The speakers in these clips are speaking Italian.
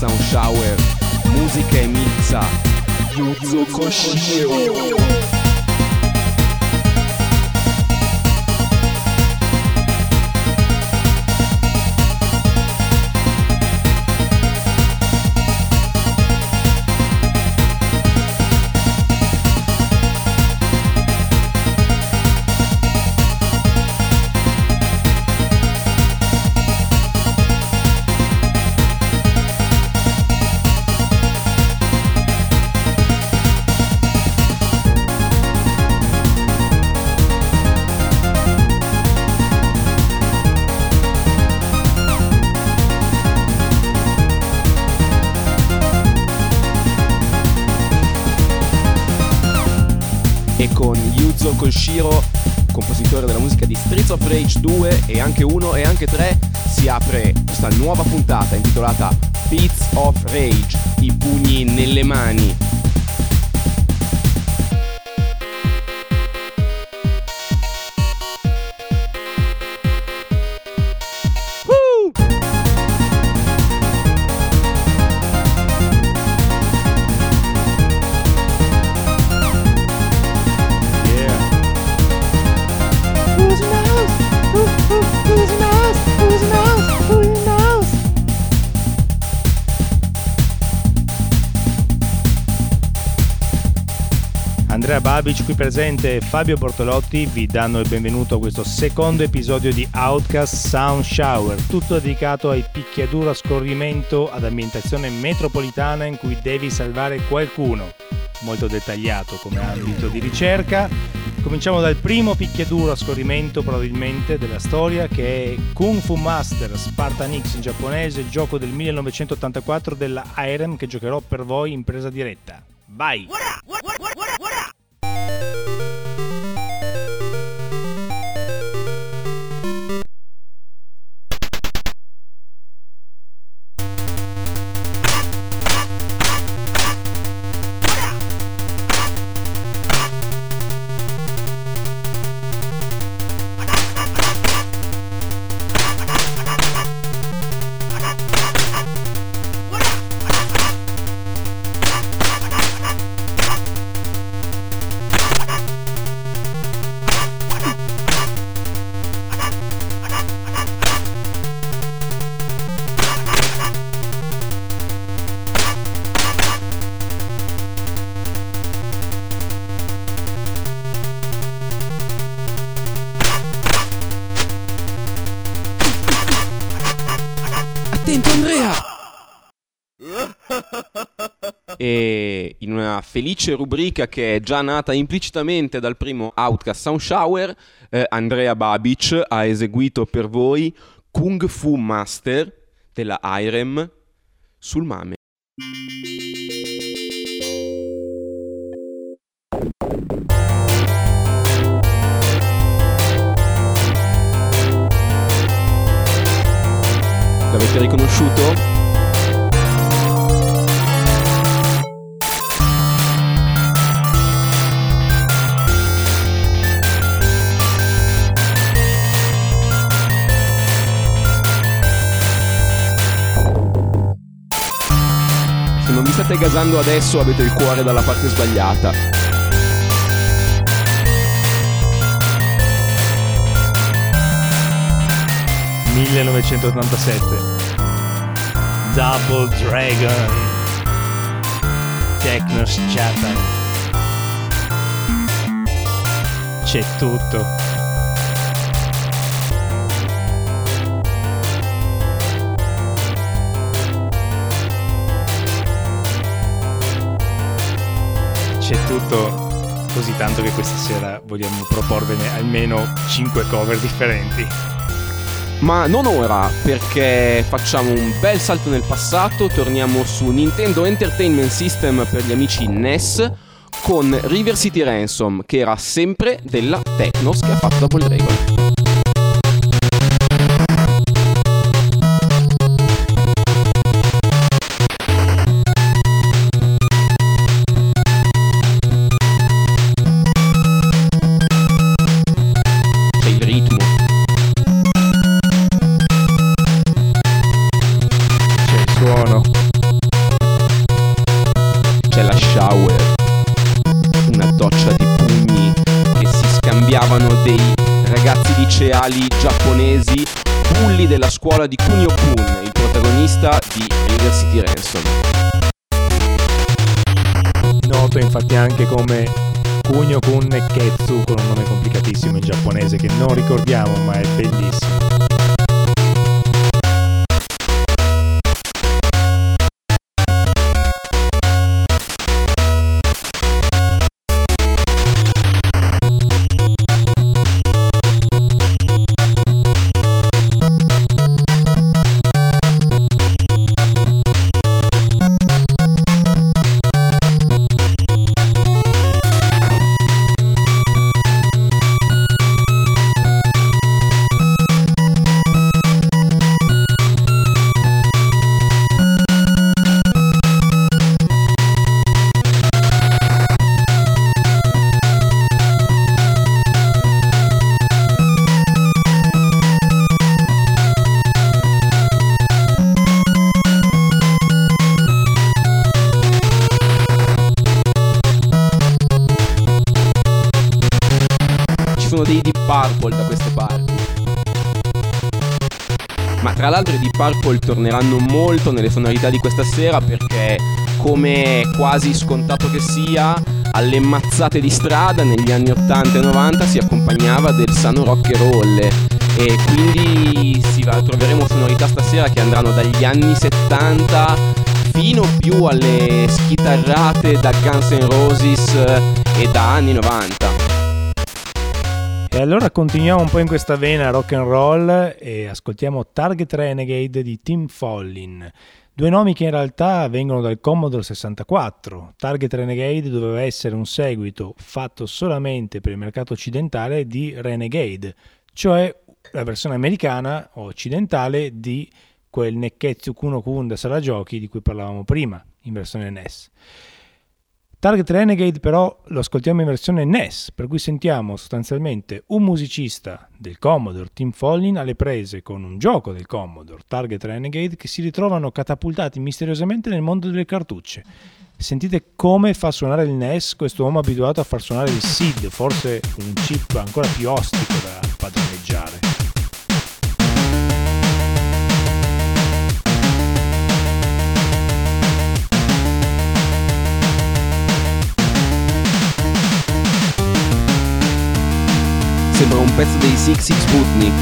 Outcast Sound Shower, musica e Andrea Babic qui presente e Fabio Bortolotti vi danno il benvenuto a questo secondo episodio di Outcast Sound Shower, tutto dedicato ai picchiaduro a scorrimento ad ambientazione metropolitana in cui devi salvare qualcuno. Molto dettagliato come ambito di ricerca. Cominciamo dal primo picchiaduro a scorrimento probabilmente della storia che è Kung Fu Master Spartan X in giapponese, gioco del 1984 della IREM che giocherò per voi in presa diretta. Vai! What up? What, up? E in una felice rubrica che è già nata implicitamente dal primo Outcast Sound Shower, eh, Andrea Babic ha eseguito per voi Kung Fu Master della IREM sul mame. L'avete riconosciuto? Gasando adesso avete il cuore dalla parte sbagliata. ...1987 Double Dragon. Technos Japan. C'è tutto c'è tutto così tanto che questa sera vogliamo proporvene almeno 5 cover differenti. Ma non ora, perché facciamo un bel salto nel passato, torniamo su Nintendo Entertainment System per gli amici NES con River City Ransom, che era sempre della Technos che ha fatto Double Dragon. suono scuola di Kunio Kun, il protagonista di River City Ransom. Noto infatti anche come Kunio Kun Ketsu con un nome complicatissimo in giapponese che non ricordiamo ma è bellissimo. Torneranno molto nelle sonorità di questa sera perché, come quasi scontato che sia, alle mazzate di strada negli anni 80 e 90 si accompagnava del sano rock and roll e quindi sì, troveremo sonorità stasera che andranno dagli anni 70 fino più alle schitarrate da Guns N' Roses e da anni 90. E allora continuiamo un po' in questa vena rock and roll e ascoltiamo Target Renegade di Tim Follin. Due nomi che in realtà vengono dal Commodore 64. Target Renegade doveva essere un seguito fatto solamente per il mercato occidentale di Renegade, cioè la versione americana o occidentale di quel Nekketsu Kuno Kun da sala giochi di cui parlavamo prima, in versione NES. Target Renegade però lo ascoltiamo in versione NES, per cui sentiamo sostanzialmente un musicista del Commodore, Tim Follin, alle prese con un gioco del Commodore, Target Renegade, che si ritrovano catapultati misteriosamente nel mondo delle cartucce. Sentite come fa suonare il NES questo uomo abituato a far suonare il SID, forse un chip ancora più ostico da padroneggiare. Six Sputnik.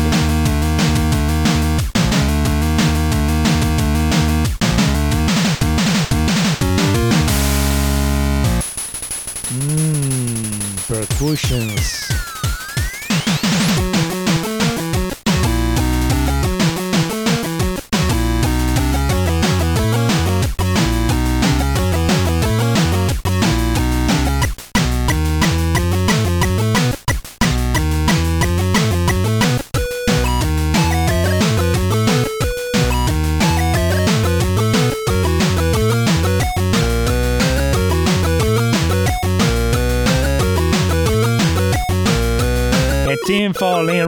Mmm, percussions.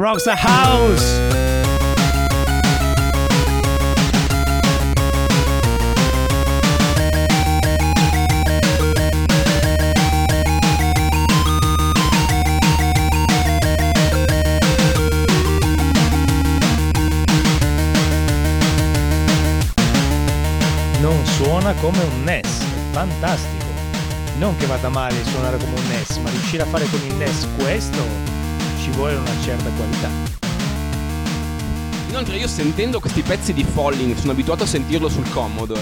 Rocks the house. Non suona come un NES, fantastico. Non che vada male suonare come un NES, ma riuscire a fare con il NES questo ci vuole una certa qualità. Inoltre io sentendo questi pezzi di Falling, sono abituato a sentirlo sul Commodore,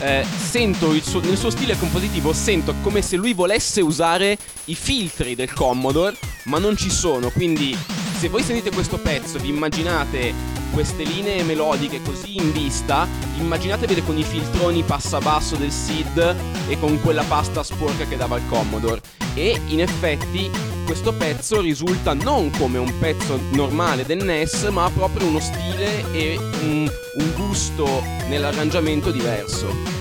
eh, sento suo, nel suo stile compositivo, sento come se lui volesse usare i filtri del Commodore, ma non ci sono, quindi se voi sentite questo pezzo, vi immaginate queste linee melodiche così in vista, immaginatevele con i filtroni passa basso del SID e con quella pasta sporca che dava il Commodore. E in effetti questo pezzo risulta non come un pezzo normale del NES, ma proprio uno stile e un, un gusto nell'arrangiamento diverso.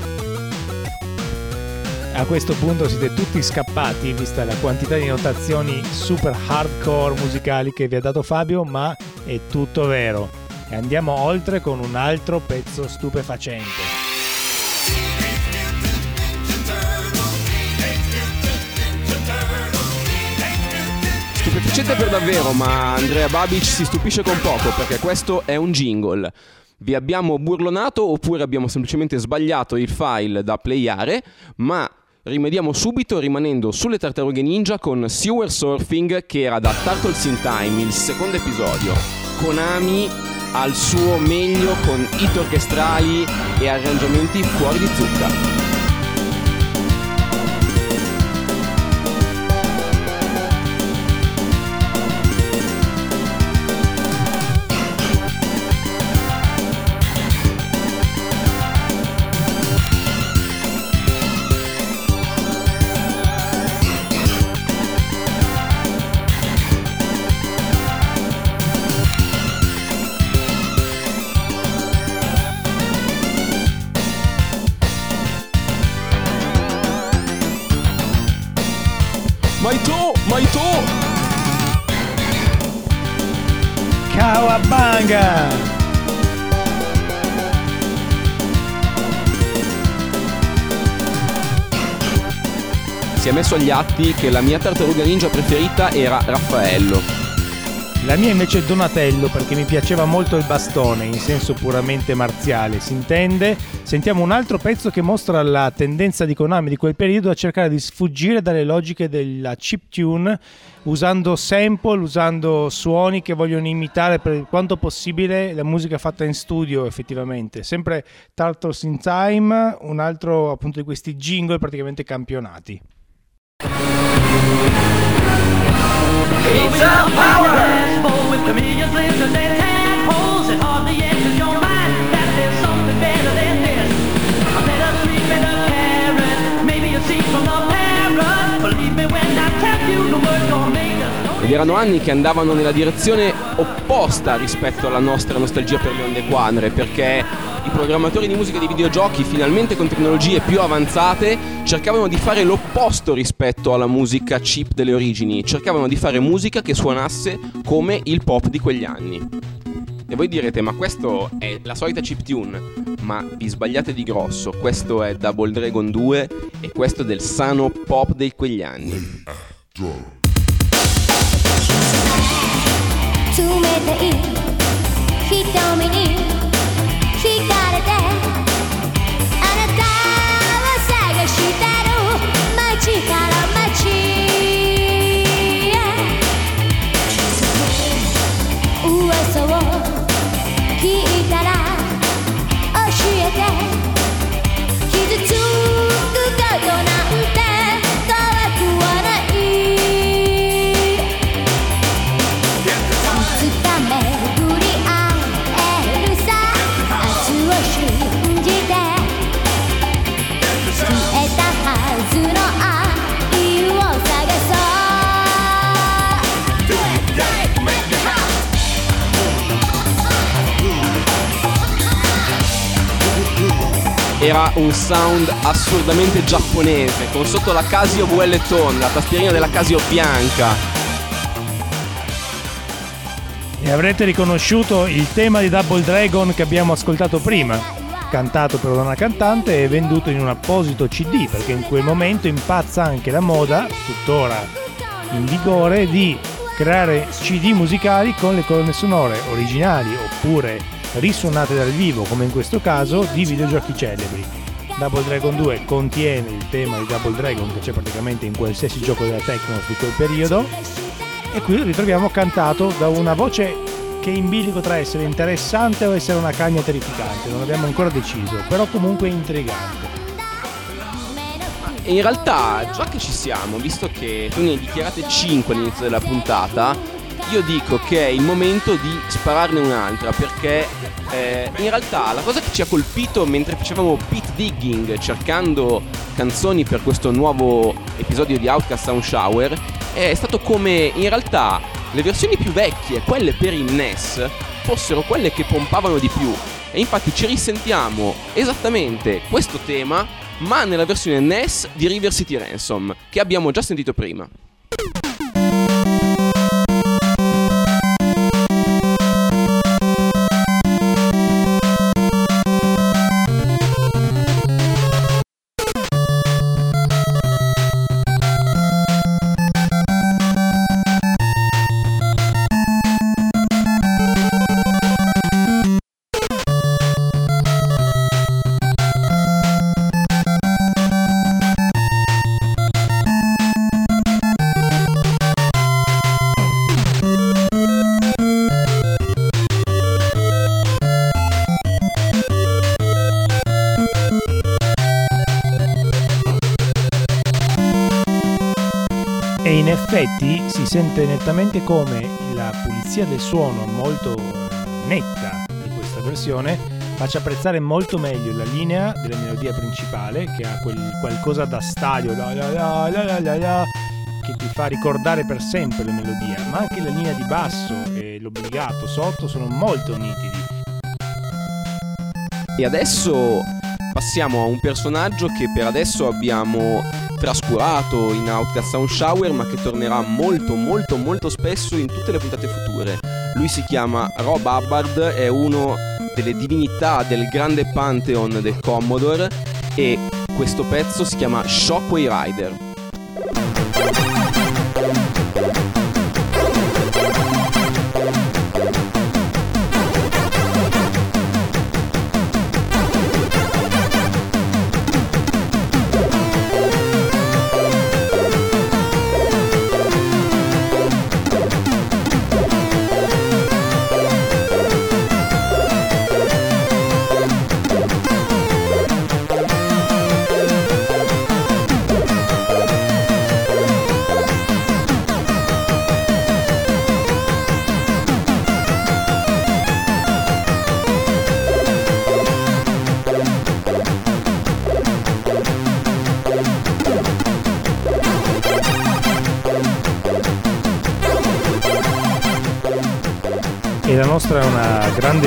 A questo punto siete tutti scappati, vista la quantità di notazioni super hardcore musicali che vi ha dato Fabio, ma è tutto vero. E andiamo oltre con un altro pezzo stupefacente. Sufficiente per davvero, ma Andrea Babic si stupisce con poco perché questo è un jingle. Vi abbiamo burlonato oppure abbiamo semplicemente sbagliato il file da playare, ma rimediamo subito rimanendo sulle tartarughe ninja con Sewer Surfing che era da Turtles in Time, il secondo episodio. Konami al suo meglio con hit orchestrali e arrangiamenti fuori di zucca. Messo agli atti che la mia tartaruga ninja preferita era Raffaello. La mia invece è Donatello perché mi piaceva molto il bastone in senso puramente marziale, si intende. Sentiamo un altro pezzo che mostra la tendenza di Konami di quel periodo a cercare di sfuggire dalle logiche della chip tune usando sample, usando suoni che vogliono imitare per quanto possibile la musica fatta in studio effettivamente. Sempre Turtles in Time, un altro appunto di questi jingle praticamente campionati. Ed erano anni che andavano nella direzione opposta rispetto alla nostra nostalgia per le onde quadre, perché i programmatori di musica di videogiochi, finalmente con tecnologie più avanzate, cercavano di fare l'opposto rispetto alla musica cheap delle origini, cercavano di fare musica che suonasse come il pop di quegli anni. E voi direte, ma questo è la solita chip tune, ma vi sbagliate di grosso, questo è Double Dragon 2 e questo è del sano pop di quegli anni. 冷たい瞳に era un sound assurdamente giapponese, con sotto la Casio VL Tone, la tastierina della Casio bianca. E avrete riconosciuto il tema di Double Dragon che abbiamo ascoltato prima, cantato però da una cantante e venduto in un apposito CD, perché in quel momento impazza anche la moda, tuttora in vigore, di creare CD musicali con le colonne sonore originali oppure risuonate dal vivo, come in questo caso, di videogiochi celebri. Double Dragon 2 contiene il tema di Double Dragon che c'è praticamente in qualsiasi gioco della Tecnos di quel periodo e qui lo ritroviamo cantato da una voce che è in bilico tra essere interessante o essere una cagna terrificante, non abbiamo ancora deciso, però comunque intrigante. in realtà, già che ci siamo, visto che tu ne hai dichiarate 5 all'inizio della puntata, io dico che è il momento di spararne un'altra perché eh, in realtà la cosa che ci ha colpito mentre facevamo pit digging cercando canzoni per questo nuovo episodio di Outcast Sound Shower è stato come in realtà le versioni più vecchie, quelle per il NES, fossero quelle che pompavano di più. E infatti ci risentiamo esattamente questo tema, ma nella versione NES di River City Ransom, che abbiamo già sentito prima. Effetti si sente nettamente come la pulizia del suono molto netta di questa versione faccia apprezzare molto meglio la linea della melodia principale che ha quel qualcosa da stadio la la la la la la che ti fa ricordare per sempre la melodia, ma anche la linea di basso e l'obbligato sotto sono molto nitidi. E adesso passiamo a un personaggio che per adesso abbiamo trascurato in Outcast Sound Shower, ma che tornerà molto molto molto spesso in tutte le puntate future. Lui si chiama Rob Hubbard, è uno delle divinità del grande pantheon del Commodore e questo pezzo si chiama Shockwave Rider.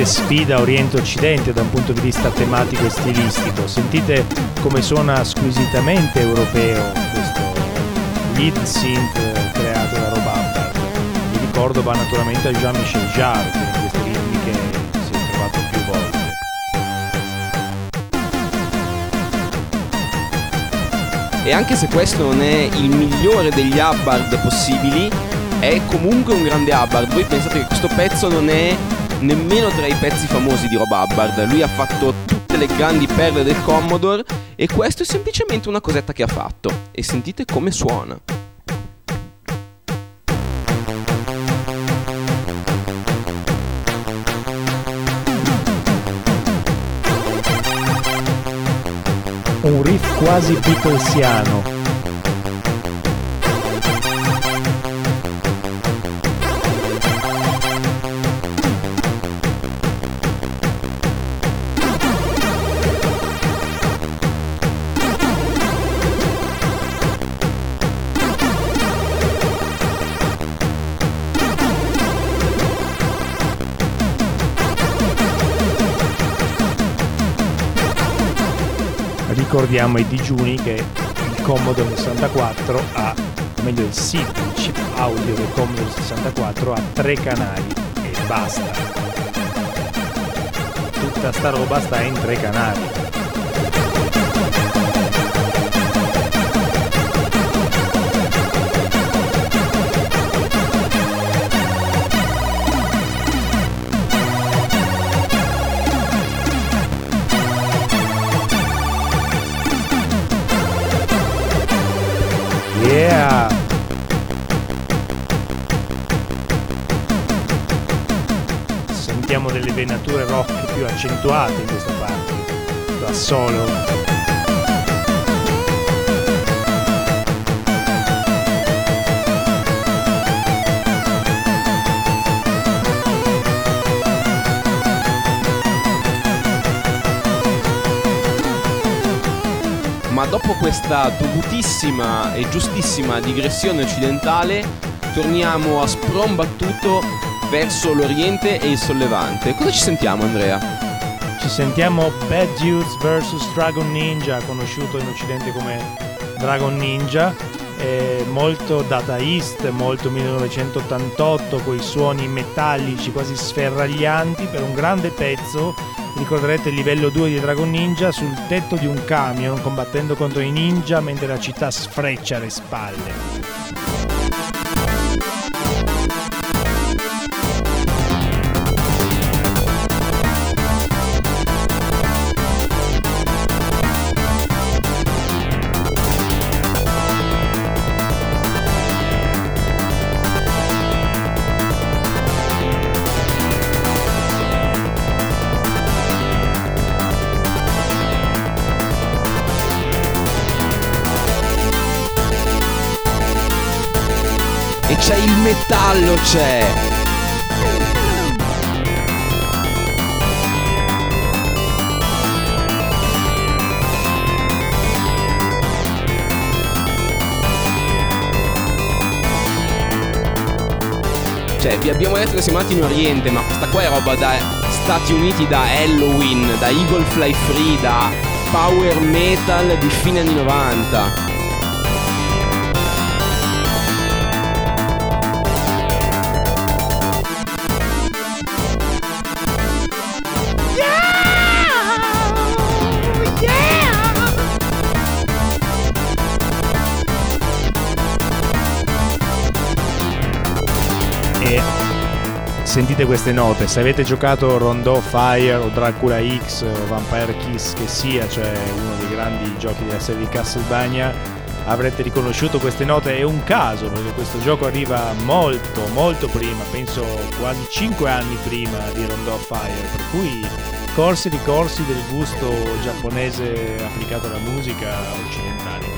Sfida Oriente-Occidente da un punto di vista tematico e stilistico. Sentite come suona squisitamente europeo questo lead synth creato da Rob. Mi ricordo va naturalmente a Jean-Michel Jarre, che queste ritmiche si è trovato più volte. E anche se questo non è il migliore degli Hubbard possibili, è comunque un grande Hubbard. Voi pensate che questo pezzo non è nemmeno tra i pezzi famosi di Rob Hubbard. Lui ha fatto tutte le grandi perle del Commodore e questo è semplicemente una cosetta che ha fatto. E sentite come suona. Un riff quasi Beatlesiano ricordiamo ai digiuni che il Commodore 64 ha, o meglio il SID, il chip audio del Commodore 64 ha tre canali e basta. Tutta sta roba sta in tre canali. Sentiamo delle venature rock più accentuate in questa parte, da solo. dopo questa dovutissima e giustissima digressione occidentale, torniamo a sprombattuto verso l'Oriente e il Sollevante. Cosa ci sentiamo, Andrea? Ci sentiamo Bad Dudes vs Dragon Ninja, conosciuto in Occidente come Dragon Ninja, molto dataist, molto 1988, con i suoni metallici quasi sferraglianti per un grande pezzo ricorderete il livello 2 di Dragon Ninja sul tetto di un camion combattendo contro i ninja mentre la città sfreccia le spalle. Metallo, c'è! Cioè, vi abbiamo detto che siamo andati in Oriente, ma questa qua è roba da Stati Uniti da Halloween, da Eagle Fly Free, da power metal di fine anni 90. Sentite queste note, se avete giocato Rondò Fire o Dracula X o Vampire Kiss che sia, cioè uno dei grandi giochi della serie di Castlevania, avrete riconosciuto queste note. È un caso perché questo gioco arriva molto, molto prima, penso quasi 5 anni prima di Rondò Fire, per cui corsi e ricorsi del gusto giapponese applicato alla musica occidentale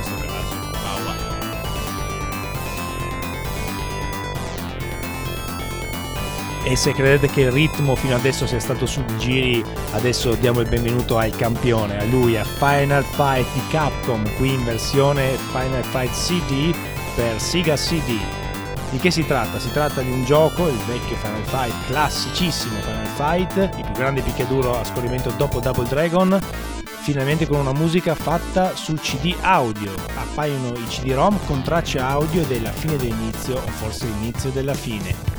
e se credete che il ritmo fino adesso sia stato su giri adesso diamo il benvenuto al campione a lui a Final Fight di Capcom qui in versione Final Fight CD per Sega CD di che si tratta? Si tratta di un gioco, il vecchio Final Fight, classicissimo Final Fight, il più grande picchiaduro a scorrimento dopo Double Dragon, finalmente con una musica fatta su CD audio. Appaiono i CD-ROM con tracce audio della fine dell'inizio o forse l'inizio della fine.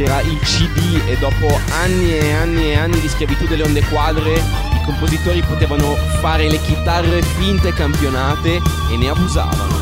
C'era il CD e dopo anni e anni e anni di schiavitù delle onde quadre i compositori potevano fare le chitarre finte campionate e ne abusavano.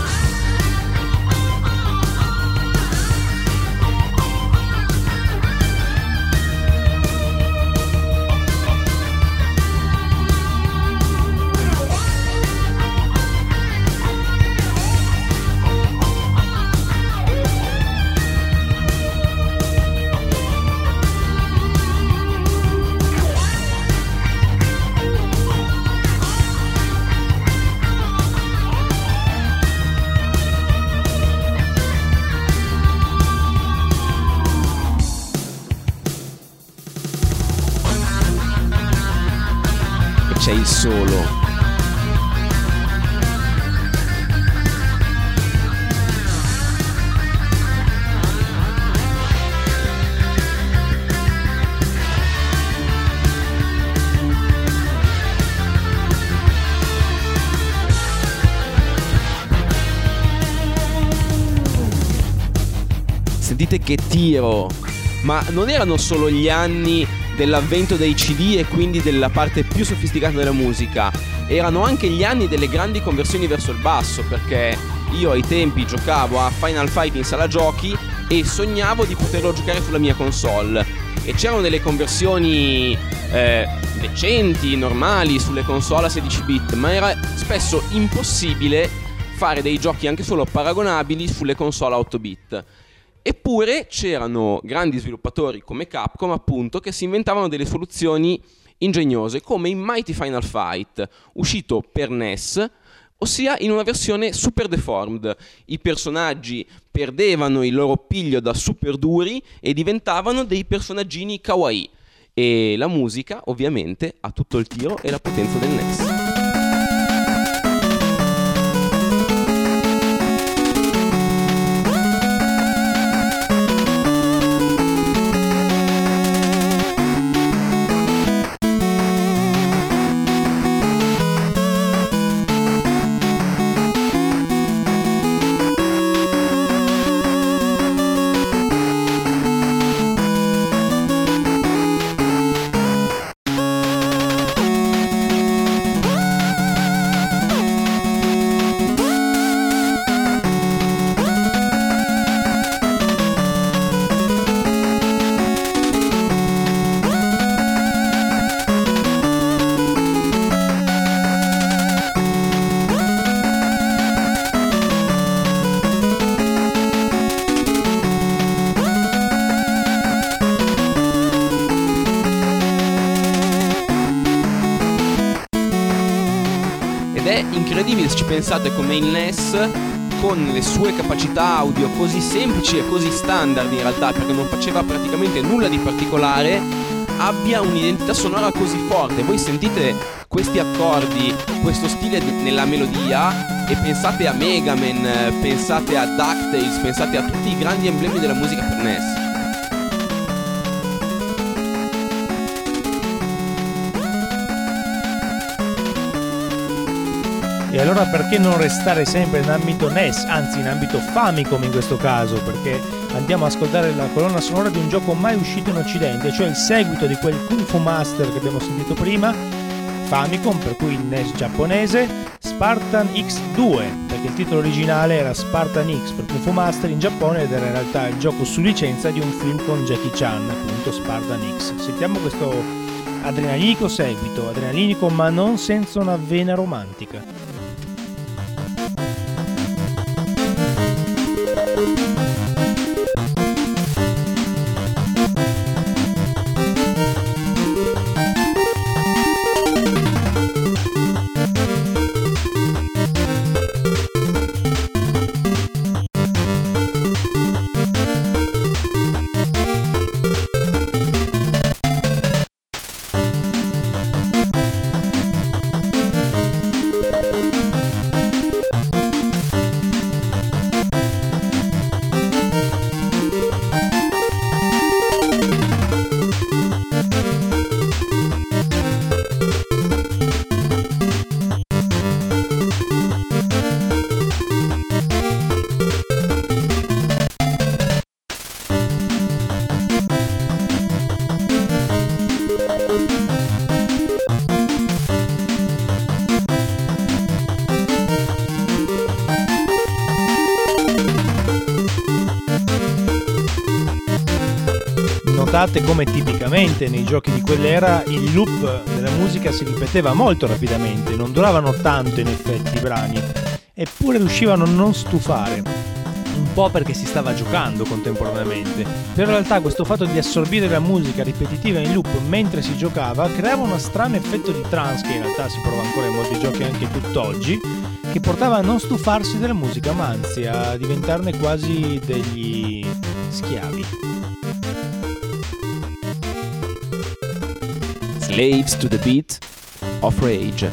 Che tiro! Ma non erano solo gli anni dell'avvento dei CD e quindi della parte più sofisticata della musica. Erano anche gli anni delle grandi conversioni verso il basso, perché io ai tempi giocavo a Final Fight in sala giochi e sognavo di poterlo giocare sulla mia console. E c'erano delle conversioni eh, decenti, normali sulle console a 16 bit, ma era spesso impossibile fare dei giochi anche solo paragonabili sulle console a 8 bit. Eppure c'erano grandi sviluppatori come Capcom, appunto, che si inventavano delle soluzioni ingegnose, come in Mighty Final Fight, uscito per NES, ossia in una versione super deformed. I personaggi perdevano il loro piglio da super duri e diventavano dei personaggini kawaii. E la musica, ovviamente, ha tutto il tiro e la potenza del NES. Come il NES con le sue capacità audio così semplici e così standard in realtà perché non faceva praticamente nulla di particolare abbia un'identità sonora così forte. Voi sentite questi accordi questo stile nella melodia e pensate a Mega Man pensate a DuckTales pensate a tutti i grandi emblemi della musica per NES E allora perché non restare sempre in ambito NES, anzi in ambito Famicom in questo caso, perché andiamo a ascoltare la colonna sonora di un gioco mai uscito in Occidente, cioè il seguito di quel Kung Fu Master che abbiamo sentito prima, Famicom, per cui il NES giapponese, Spartan X2, perché il titolo originale era Spartan X per Kung Fu Master in Giappone ed era in realtà il gioco su licenza di un film con Jackie Chan, appunto Spartan X. Sentiamo questo adrenalinico seguito, adrenalinico ma non senza una vena romantica. Notate come tipicamente nei giochi di quell'era il loop della musica si ripeteva molto rapidamente, non duravano tanto in effetti i brani, eppure riuscivano a non stufare. Un po' perché si stava giocando contemporaneamente, però in realtà questo fatto di assorbire la musica ripetitiva in loop mentre si giocava creava uno strano effetto di trance che in realtà si prova ancora in molti giochi anche tutt'oggi, che portava a non stufarsi della musica, ma anzi a diventarne quasi degli schiavi. Slaves to the Beat of Rage.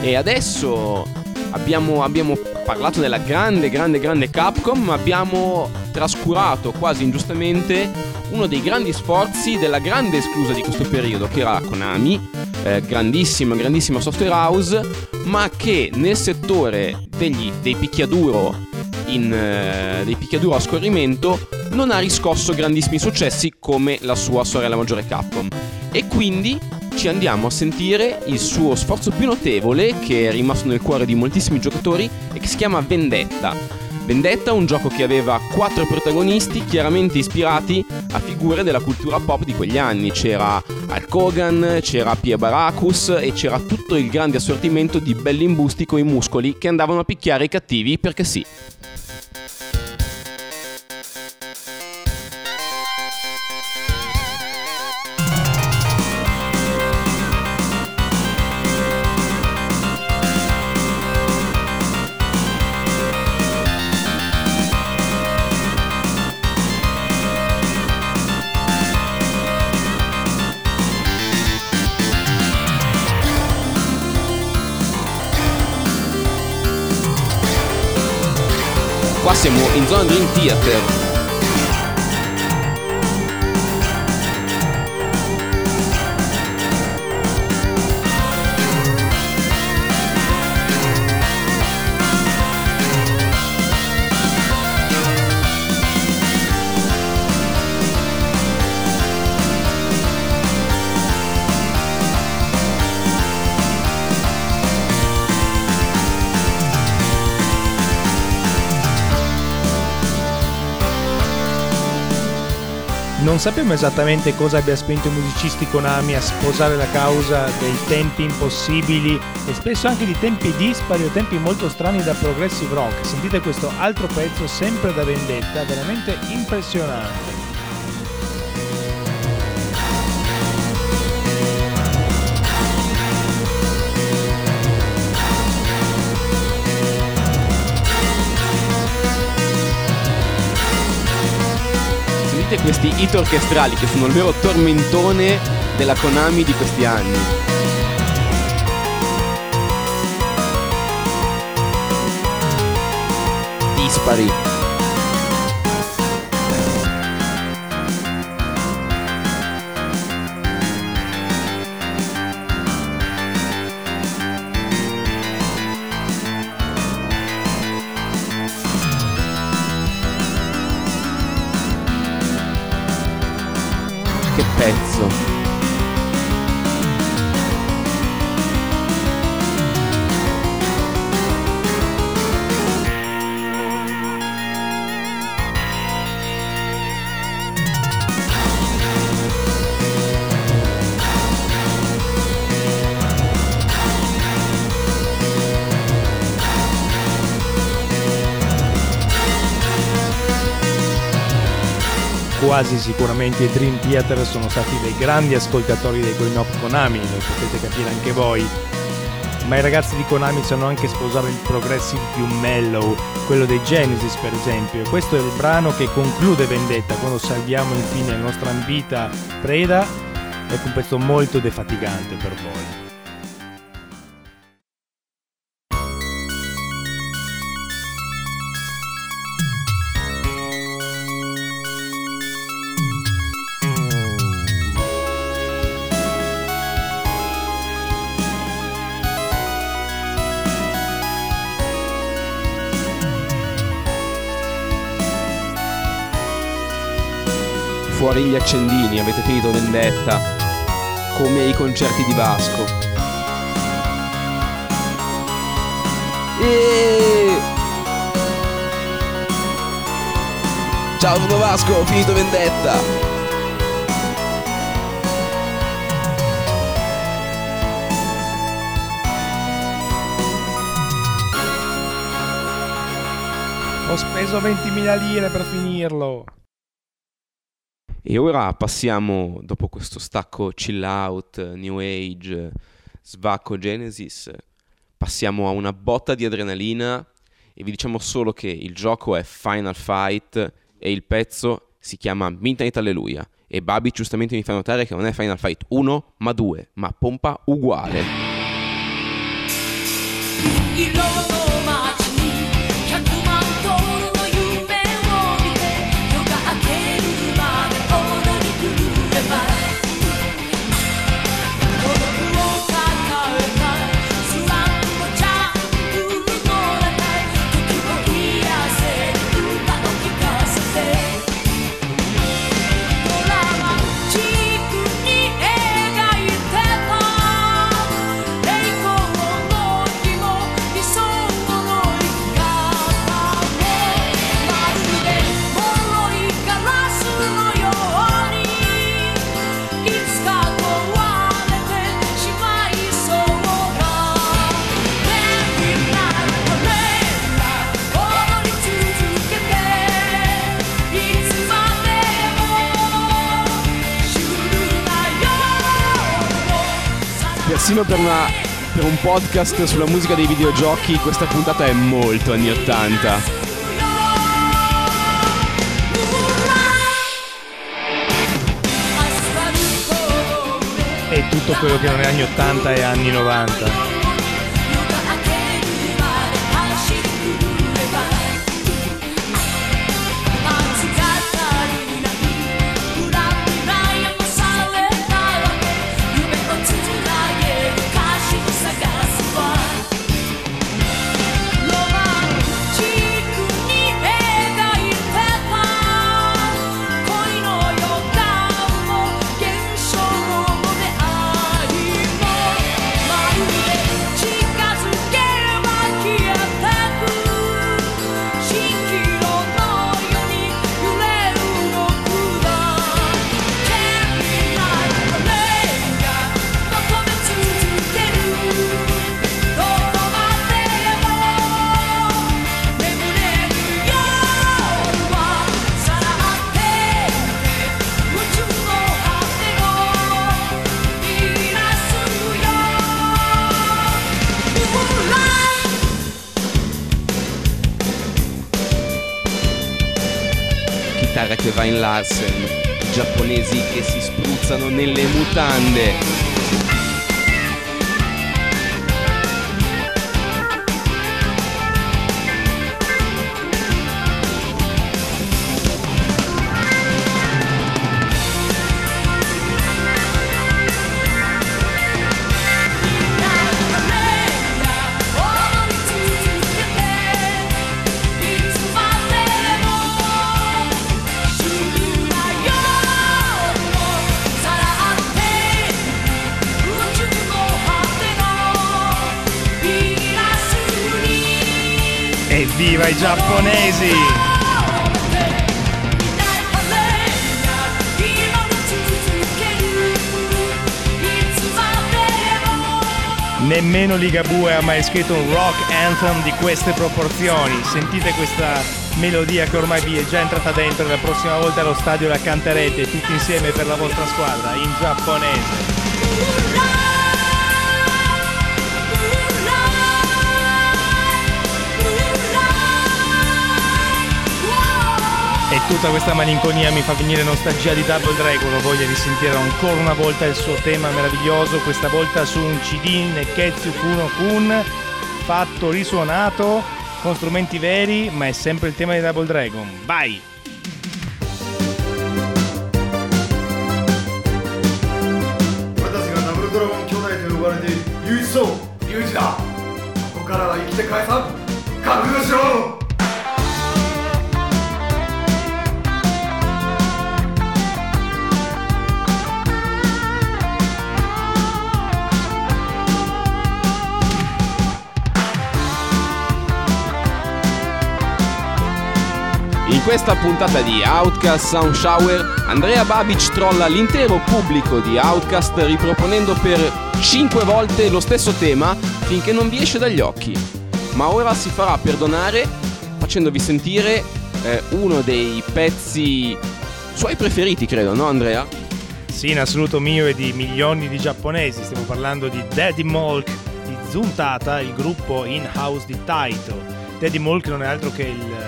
E adesso abbiamo, abbiamo parlato della grande, grande, grande Capcom, ma abbiamo trascurato quasi ingiustamente uno dei grandi sforzi della grande esclusa di questo periodo, che era Konami, eh, grandissima, grandissima software house, ma che nel settore degli, dei picchiaduro in, eh, dei picchiaduro a scorrimento non ha riscosso grandissimi successi come la sua sorella maggiore Capcom. E quindi ci andiamo a sentire il suo sforzo più notevole che è rimasto nel cuore di moltissimi giocatori e che si chiama Vendetta. Vendetta, un gioco che aveva quattro protagonisti chiaramente ispirati a figure della cultura pop di quegli anni. C'era Hulk Hogan, c'era Pia Baracus e c'era tutto il grande assortimento di belli imbusti coi muscoli che andavano a picchiare i cattivi perché sì. Siamo in zona Dream Theater Non sappiamo esattamente cosa abbia spinto i musicisti Konami a sposare la causa dei tempi impossibili e spesso anche di tempi dispari o tempi molto strani da progressive rock. Sentite questo altro pezzo sempre da vendetta, veramente impressionante. Questi hit orchestrali che sono il vero tormentone della Konami di questi anni. Dispari. Quasi sicuramente i Dream Theater sono stati dei grandi ascoltatori dei Going Up Konami, lo potete capire anche voi. Ma i ragazzi di Konami sanno anche sposare il progressive più mellow, quello dei Genesis per esempio. Questo è il brano che conclude Vendetta quando salviamo infine la nostra ambita preda. È un pezzo molto defatigante per voi. Fuori gli accendini, avete finito vendetta, come i concerti di Vasco. E... Ciao sono Vasco, ho finito vendetta. Ho speso 20.000 lire per finirlo. E ora passiamo, dopo questo stacco chill out, new age, svacco Genesis, passiamo a una botta di adrenalina e vi diciamo solo che il gioco è Final Fight e il pezzo si chiama Midnight Alleluia. E Babi giustamente mi fa notare che non è Final Fight 1 ma 2, ma pompa uguale. Il persino per, una, per un podcast sulla musica dei videogiochi questa puntata è molto anni 80. E tutto quello che non è anni 80 e anni 90. Vine Larsen, giapponesi che si spruzzano nelle mutande. Giapponesi! Nemmeno Ligabue ha mai scritto un rock anthem di queste proporzioni. Sentite questa melodia che ormai vi è già entrata dentro. La prossima volta allo stadio la canterete tutti insieme per la vostra squadra in giapponese. tutta questa malinconia mi fa venire nostalgia di Double Dragon, ho voglia di sentire ancora una volta il suo tema meraviglioso, questa volta su un CD Neketsu Kuno Kun, fatto, risuonato, con strumenti veri, ma è sempre il tema di Double Dragon. Vai! ここからは生きて返さん覚悟しろ Questa puntata di Outcast Sound Shower, Andrea Babic trolla l'intero pubblico di Outcast riproponendo per 5 volte lo stesso tema finché non vi esce dagli occhi. Ma ora si farà perdonare facendovi sentire eh, uno dei pezzi suoi preferiti, credo, no Andrea? Sì, in assoluto mio e di milioni di giapponesi. Stiamo parlando di Daddy Molk di Zuntata, il gruppo in-house di Taito. Daddy Molk non è altro che il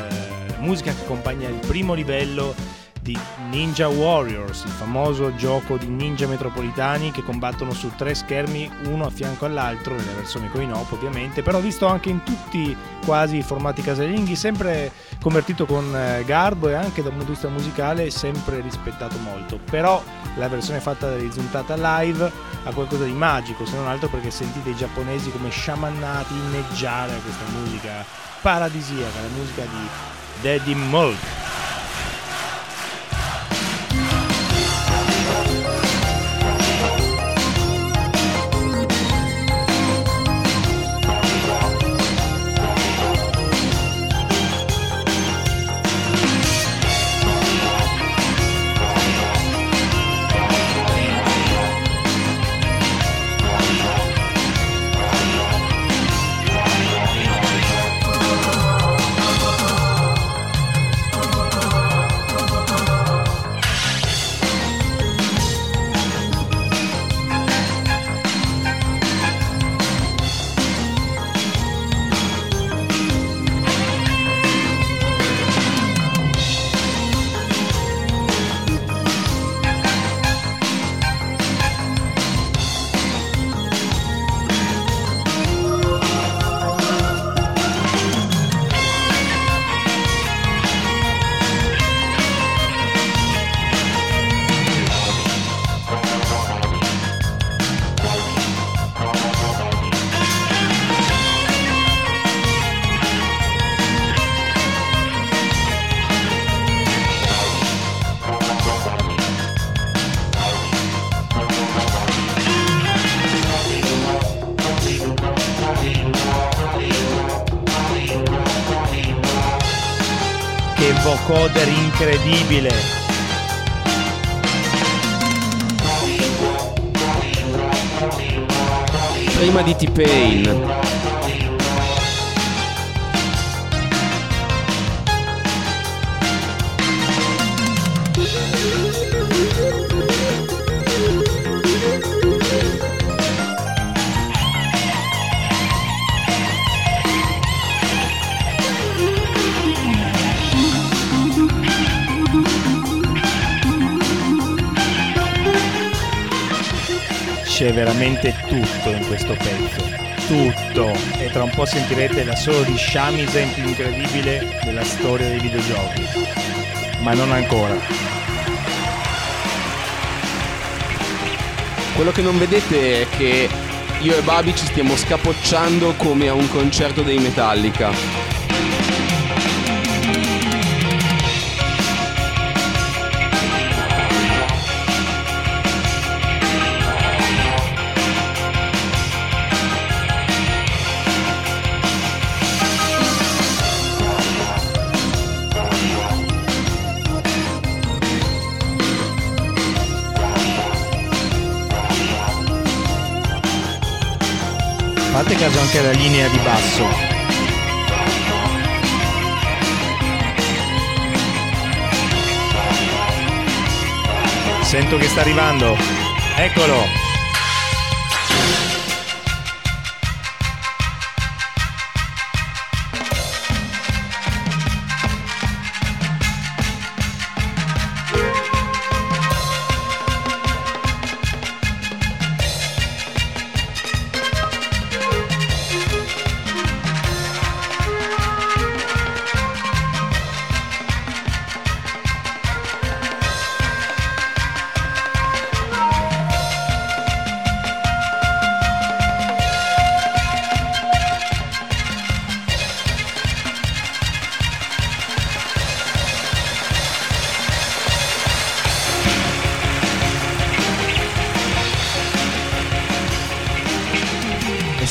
musica che accompagna il primo livello di Ninja Warriors, il famoso gioco di ninja metropolitani che combattono su tre schermi uno a fianco all'altro, nella versione coin op ovviamente, però visto anche in tutti quasi i formati casalinghi, sempre convertito con eh, garbo e anche dal punto di vista musicale sempre rispettato molto. Però la versione fatta da risultata live ha qualcosa di magico, se non altro perché sentite i giapponesi come sciamannati inneggiare a questa musica paradisiaca, la musica di Daddy Mulk. Incredibile. Veramente tutto in questo pezzo. Tutto. E tra un po' sentirete l'assolo di shamisen più incredibile della storia dei videogiochi. Ma non ancora. Quello che non vedete è che io e Babi ci stiamo scapocciando come a un concerto dei Metallica. Fate caso anche alla linea di basso. Sento che sta arrivando. Eccolo.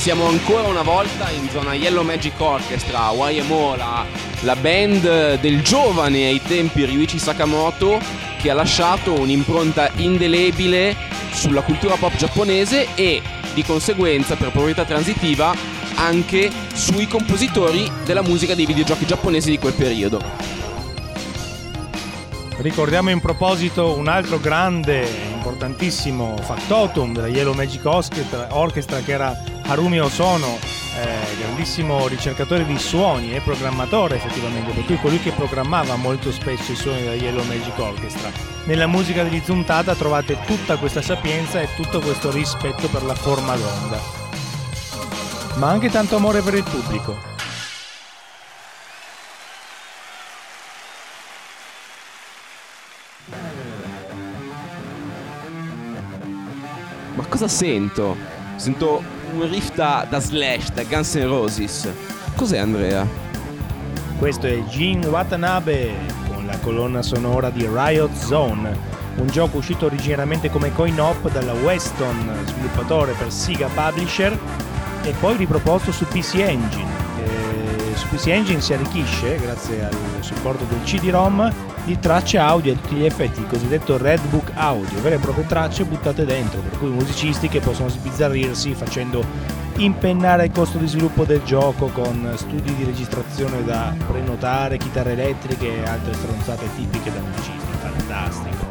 Siamo ancora una volta in zona Yellow Magic Orchestra, YMO, la, la band del giovane ai tempi Ryuichi Sakamoto che ha lasciato un'impronta indelebile sulla cultura pop giapponese e di conseguenza per proprietà transitiva anche sui compositori della musica dei videogiochi giapponesi di quel periodo. Ricordiamo in proposito un altro grande, importantissimo factotum della Yellow Magic Orchestra, che era Harumi Osono, eh, grandissimo ricercatore di suoni e programmatore effettivamente, per cui colui che programmava molto spesso i suoni della Yellow Magic Orchestra. Nella musica degli Zuntata trovate tutta questa sapienza e tutto questo rispetto per la forma d'onda. Ma anche tanto amore per il pubblico. Ma cosa sento? Sento un riff da, da Slash, da Guns N' Roses. Cos'è Andrea? Questo è Jin Watanabe con la colonna sonora di Riot Zone, un gioco uscito originariamente come coin-op dalla Weston, sviluppatore per Sega Publisher, e poi riproposto su PC Engine. Su PC Engine si arricchisce, grazie al supporto del CD-ROM, di tracce audio a tutti gli effetti, il cosiddetto Red Book Audio, vere e proprie tracce buttate dentro, per cui musicisti che possono sbizzarrirsi facendo impennare il costo di sviluppo del gioco con studi di registrazione da prenotare, chitarre elettriche e altre stronzate tipiche da musicisti. Fantastico.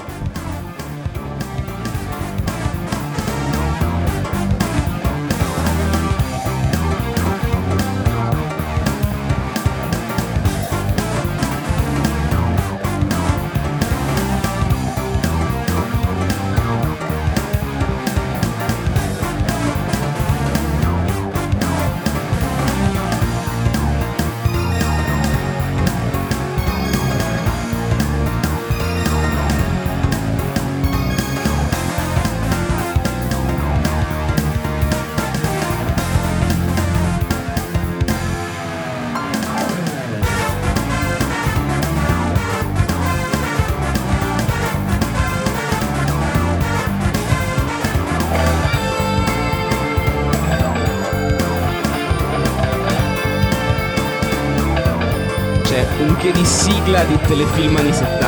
telefilman y se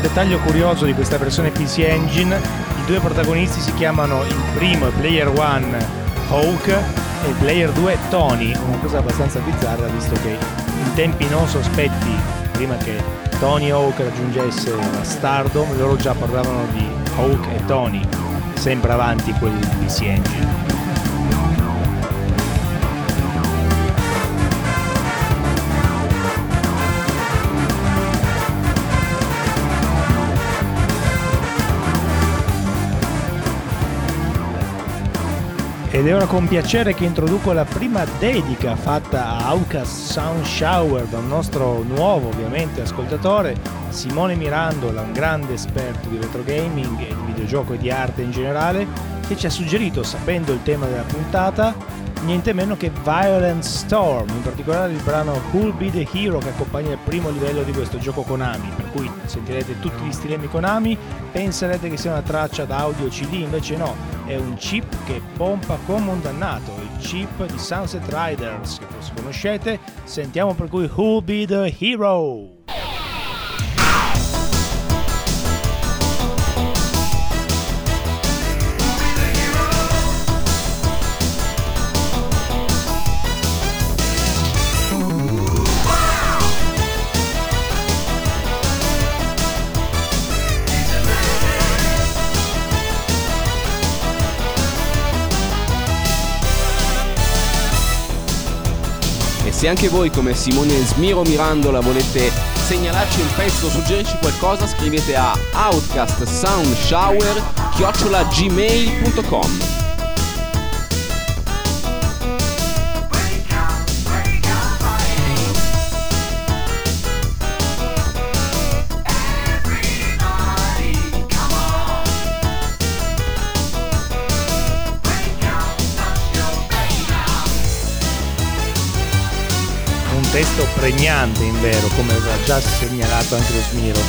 altro dettaglio curioso di questa versione PC Engine, i due protagonisti si chiamano il primo e Player 1 Hawk e il Player 2 Tony, una cosa abbastanza bizzarra visto che in tempi non sospetti, prima che Tony Hawk raggiungesse la Stardom, loro già parlavano di Hawk e Tony, sempre avanti quelli di PC Engine. Ed è ora con piacere che introduco la prima dedica fatta a Aucas Sound Shower da un nostro nuovo ovviamente ascoltatore, Simone Mirandola, un grande esperto di retro gaming e di videogioco e di arte in generale, che ci ha suggerito, sapendo il tema della puntata, niente meno che Violent Storm, in particolare il brano Who'll Be the Hero che accompagna il primo livello di questo gioco Konami, per cui sentirete tutti gli stilemi Konami, penserete che sia una traccia da audio CD, invece no, è un chip che pompa come un dannato, il chip di Sunset Riders, che forse conoscete, sentiamo per cui Who'll Be the Hero. Se anche voi come Simone Smiro Mirandola volete segnalarci un pezzo, suggerirci qualcosa, scrivete a outcastsoundshower@gmail.com. testo pregnante in vero, come aveva già segnalato anche lo Smiro.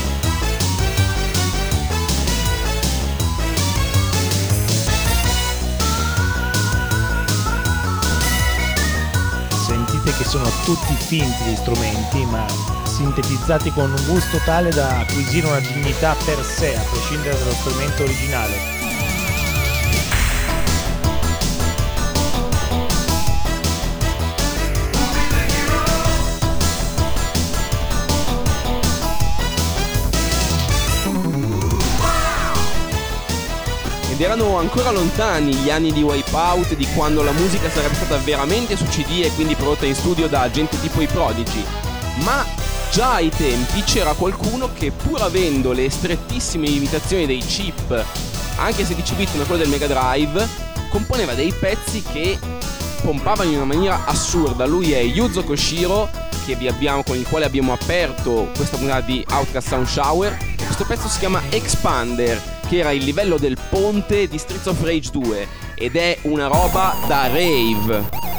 Sentite che sono tutti finti gli strumenti, ma sintetizzati con un gusto tale da acquisire una dignità per sé, a prescindere dallo strumento originale. Erano ancora lontani gli anni di Wipeout, di quando la musica sarebbe stata veramente su CD e quindi prodotta in studio da gente tipo i Prodigy. Ma già ai tempi c'era qualcuno che pur avendo le strettissime limitazioni dei chip, anche 16 bit come quello del Mega Drive, componeva dei pezzi che pompavano in una maniera assurda. Lui è Yuzo Koshiro, abbiamo, con il quale abbiamo aperto questa puntata di Outcast Sound Shower. Questo pezzo si chiama Expander che era il livello del ponte di Streets of Rage 2 ed è una roba da rave.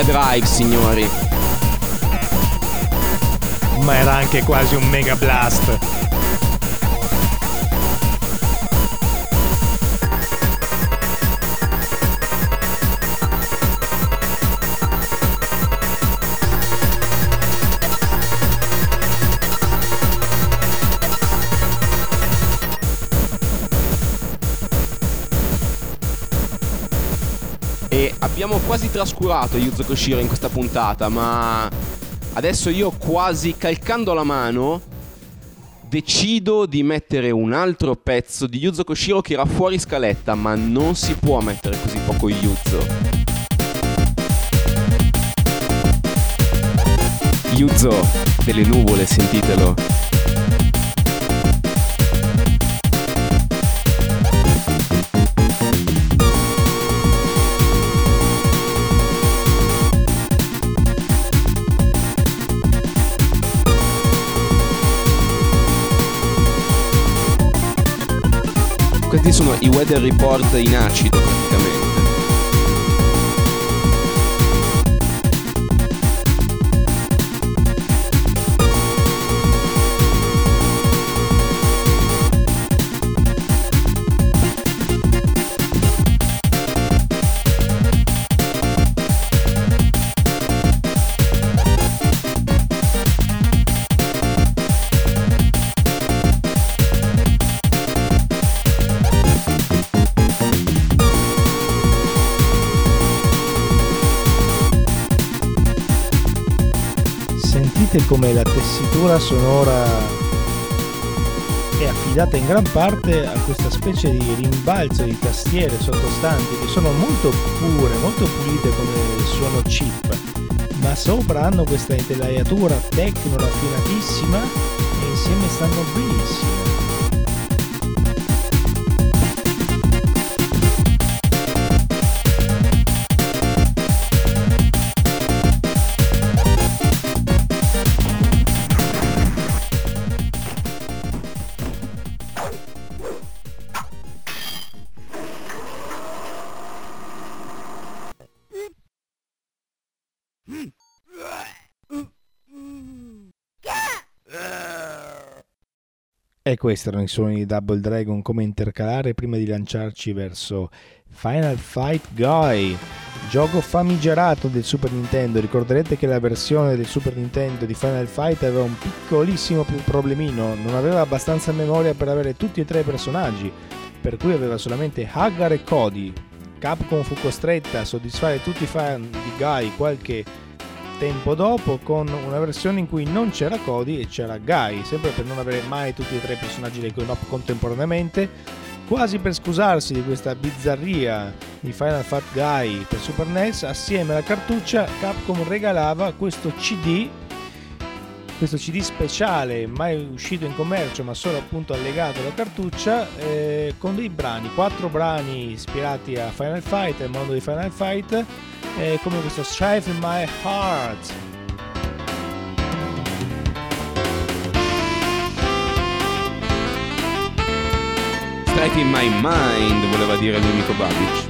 Mega Drive, signori. Ma era anche quasi un Mega Blast. Quasi trascurato Yuzo Koshiro in questa puntata, ma adesso io quasi calcando la mano decido di mettere un altro pezzo di Yuzo Koshiro che era fuori scaletta, ma non si può mettere così poco Yuzo. Yuzo delle nuvole, sentitelo. Questi sono i weather report in acido come la tessitura sonora è affidata in gran parte a questa specie di rimbalzo di tastiere sottostanti che sono molto pure, molto pulite come il suono chip, ma sopra hanno questa intelaiatura tecno raffinatissima e insieme stanno benissimo. E questi erano i suoni di Double Dragon come intercalare prima di lanciarci verso Final Fight Guy, gioco famigerato del Super Nintendo. Ricorderete che la versione del Super Nintendo di Final Fight aveva un piccolissimo problemino, non aveva abbastanza memoria per avere tutti e tre i personaggi, per cui aveva solamente Hagar e Cody. Capcom fu costretta a soddisfare tutti i fan di Guy qualche tempo dopo con una versione in cui non c'era Cody e c'era Guy, sempre per non avere mai tutti e tre i personaggi dei coin contemporaneamente, quasi per scusarsi di questa bizzarria di Final Fat Guy per Super NES, assieme alla cartuccia Capcom regalava questo CD questo CD speciale mai uscito in commercio ma solo appunto allegato alla cartuccia eh, con dei brani, quattro brani ispirati a Final Fight, al mondo di Final Fight eh, come questo Strife in My Heart Strife in My Mind voleva dire il mio amico Babic.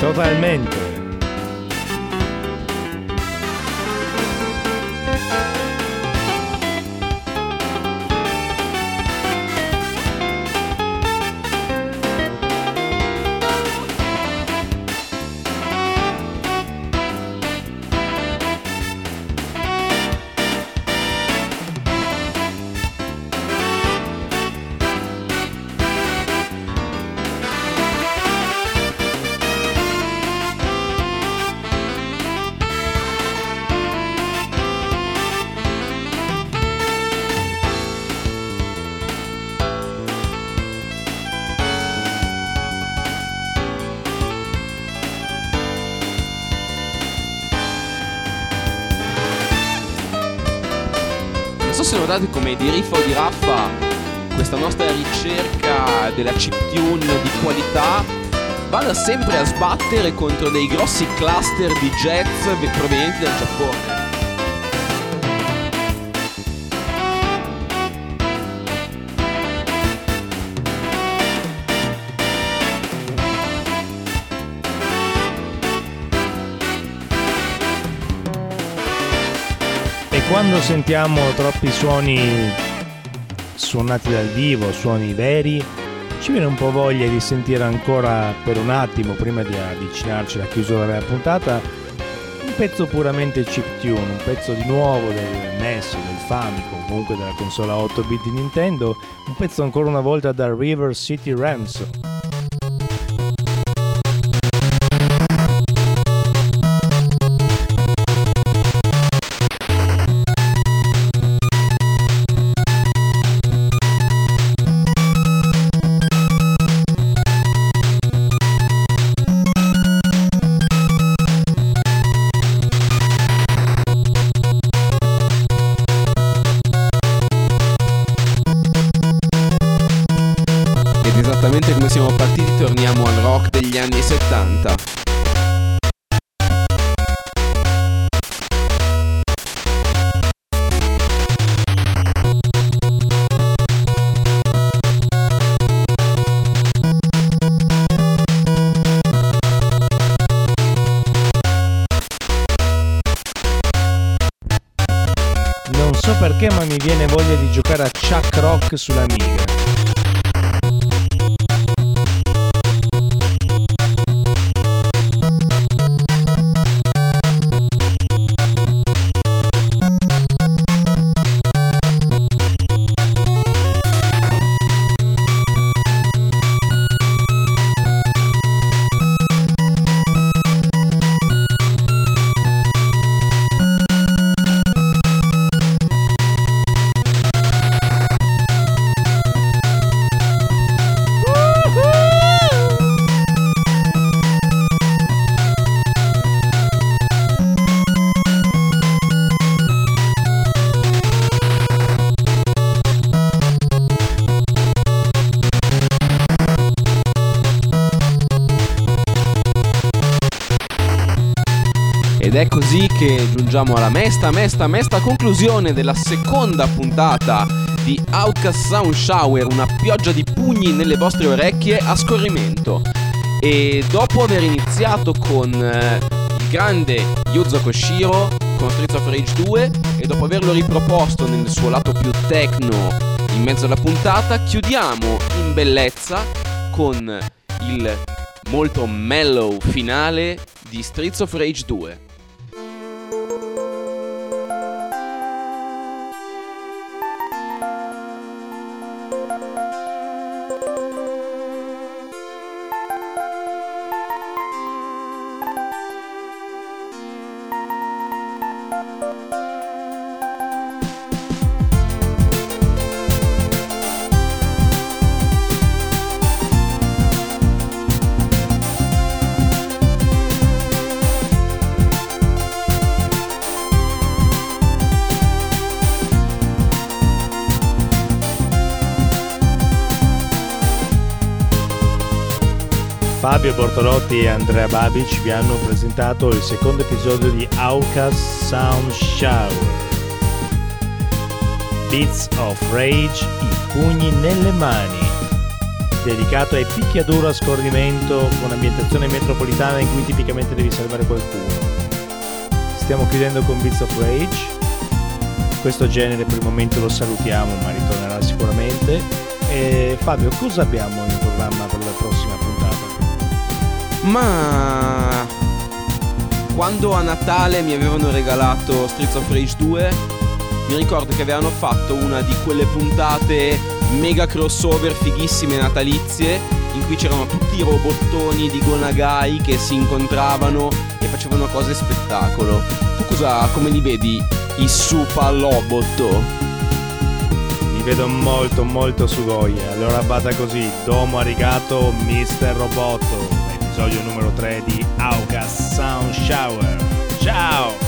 totalmente Non so se notate come di riffa o di raffa questa nostra ricerca della chiptune di qualità vada sempre a sbattere contro dei grossi cluster di jazz provenienti dal Giappone. Quando sentiamo troppi suoni suonati dal vivo, suoni veri, ci viene un po' voglia di sentire ancora per un attimo, prima di avvicinarci alla chiusura della puntata, un pezzo puramente chiptune, un pezzo di nuovo del NES, del Famicom, comunque della console a 8 bit di Nintendo, un pezzo ancora una volta da River City Rams. Viene voglia di giocare a Chuck Rock sull'Amiga. Ed giungiamo alla mesta, mesta, mesta conclusione della seconda puntata di Outcast Sound Shower, una pioggia di pugni nelle vostre orecchie a scorrimento. E dopo aver iniziato con eh, il grande Yuzo Koshiro con Streets of Rage 2 e dopo averlo riproposto nel suo lato più techno in mezzo alla puntata, chiudiamo in bellezza con il molto mellow finale di Streets of Rage 2. Fabio Bortolotti e Andrea Babic vi hanno presentato il secondo episodio di Outcast Sound Shower. Beats of Rage, i pugni nelle mani. Dedicato ai picchiaduro a scorrimento con ambientazione metropolitana in cui tipicamente devi salvare qualcuno. Stiamo chiudendo con Beats of Rage. Questo genere per il momento lo salutiamo, ma ritornerà sicuramente. E Fabio, cosa abbiamo in programma per la prossima puntata? Ma quando a Natale mi avevano regalato Streets of Rage 2, mi ricordo che avevano fatto una di quelle puntate mega crossover fighissime natalizie in cui c'erano tutti i robottoni di Gonagai che si incontravano e facevano cose spettacolo. Tu cosa come li vedi i Super Lobotto? Li vedo molto molto sugoi. Allora vada così, domo arigato Mr. Robotto episodio numero 3 di Augas Sound Shower. Ciao!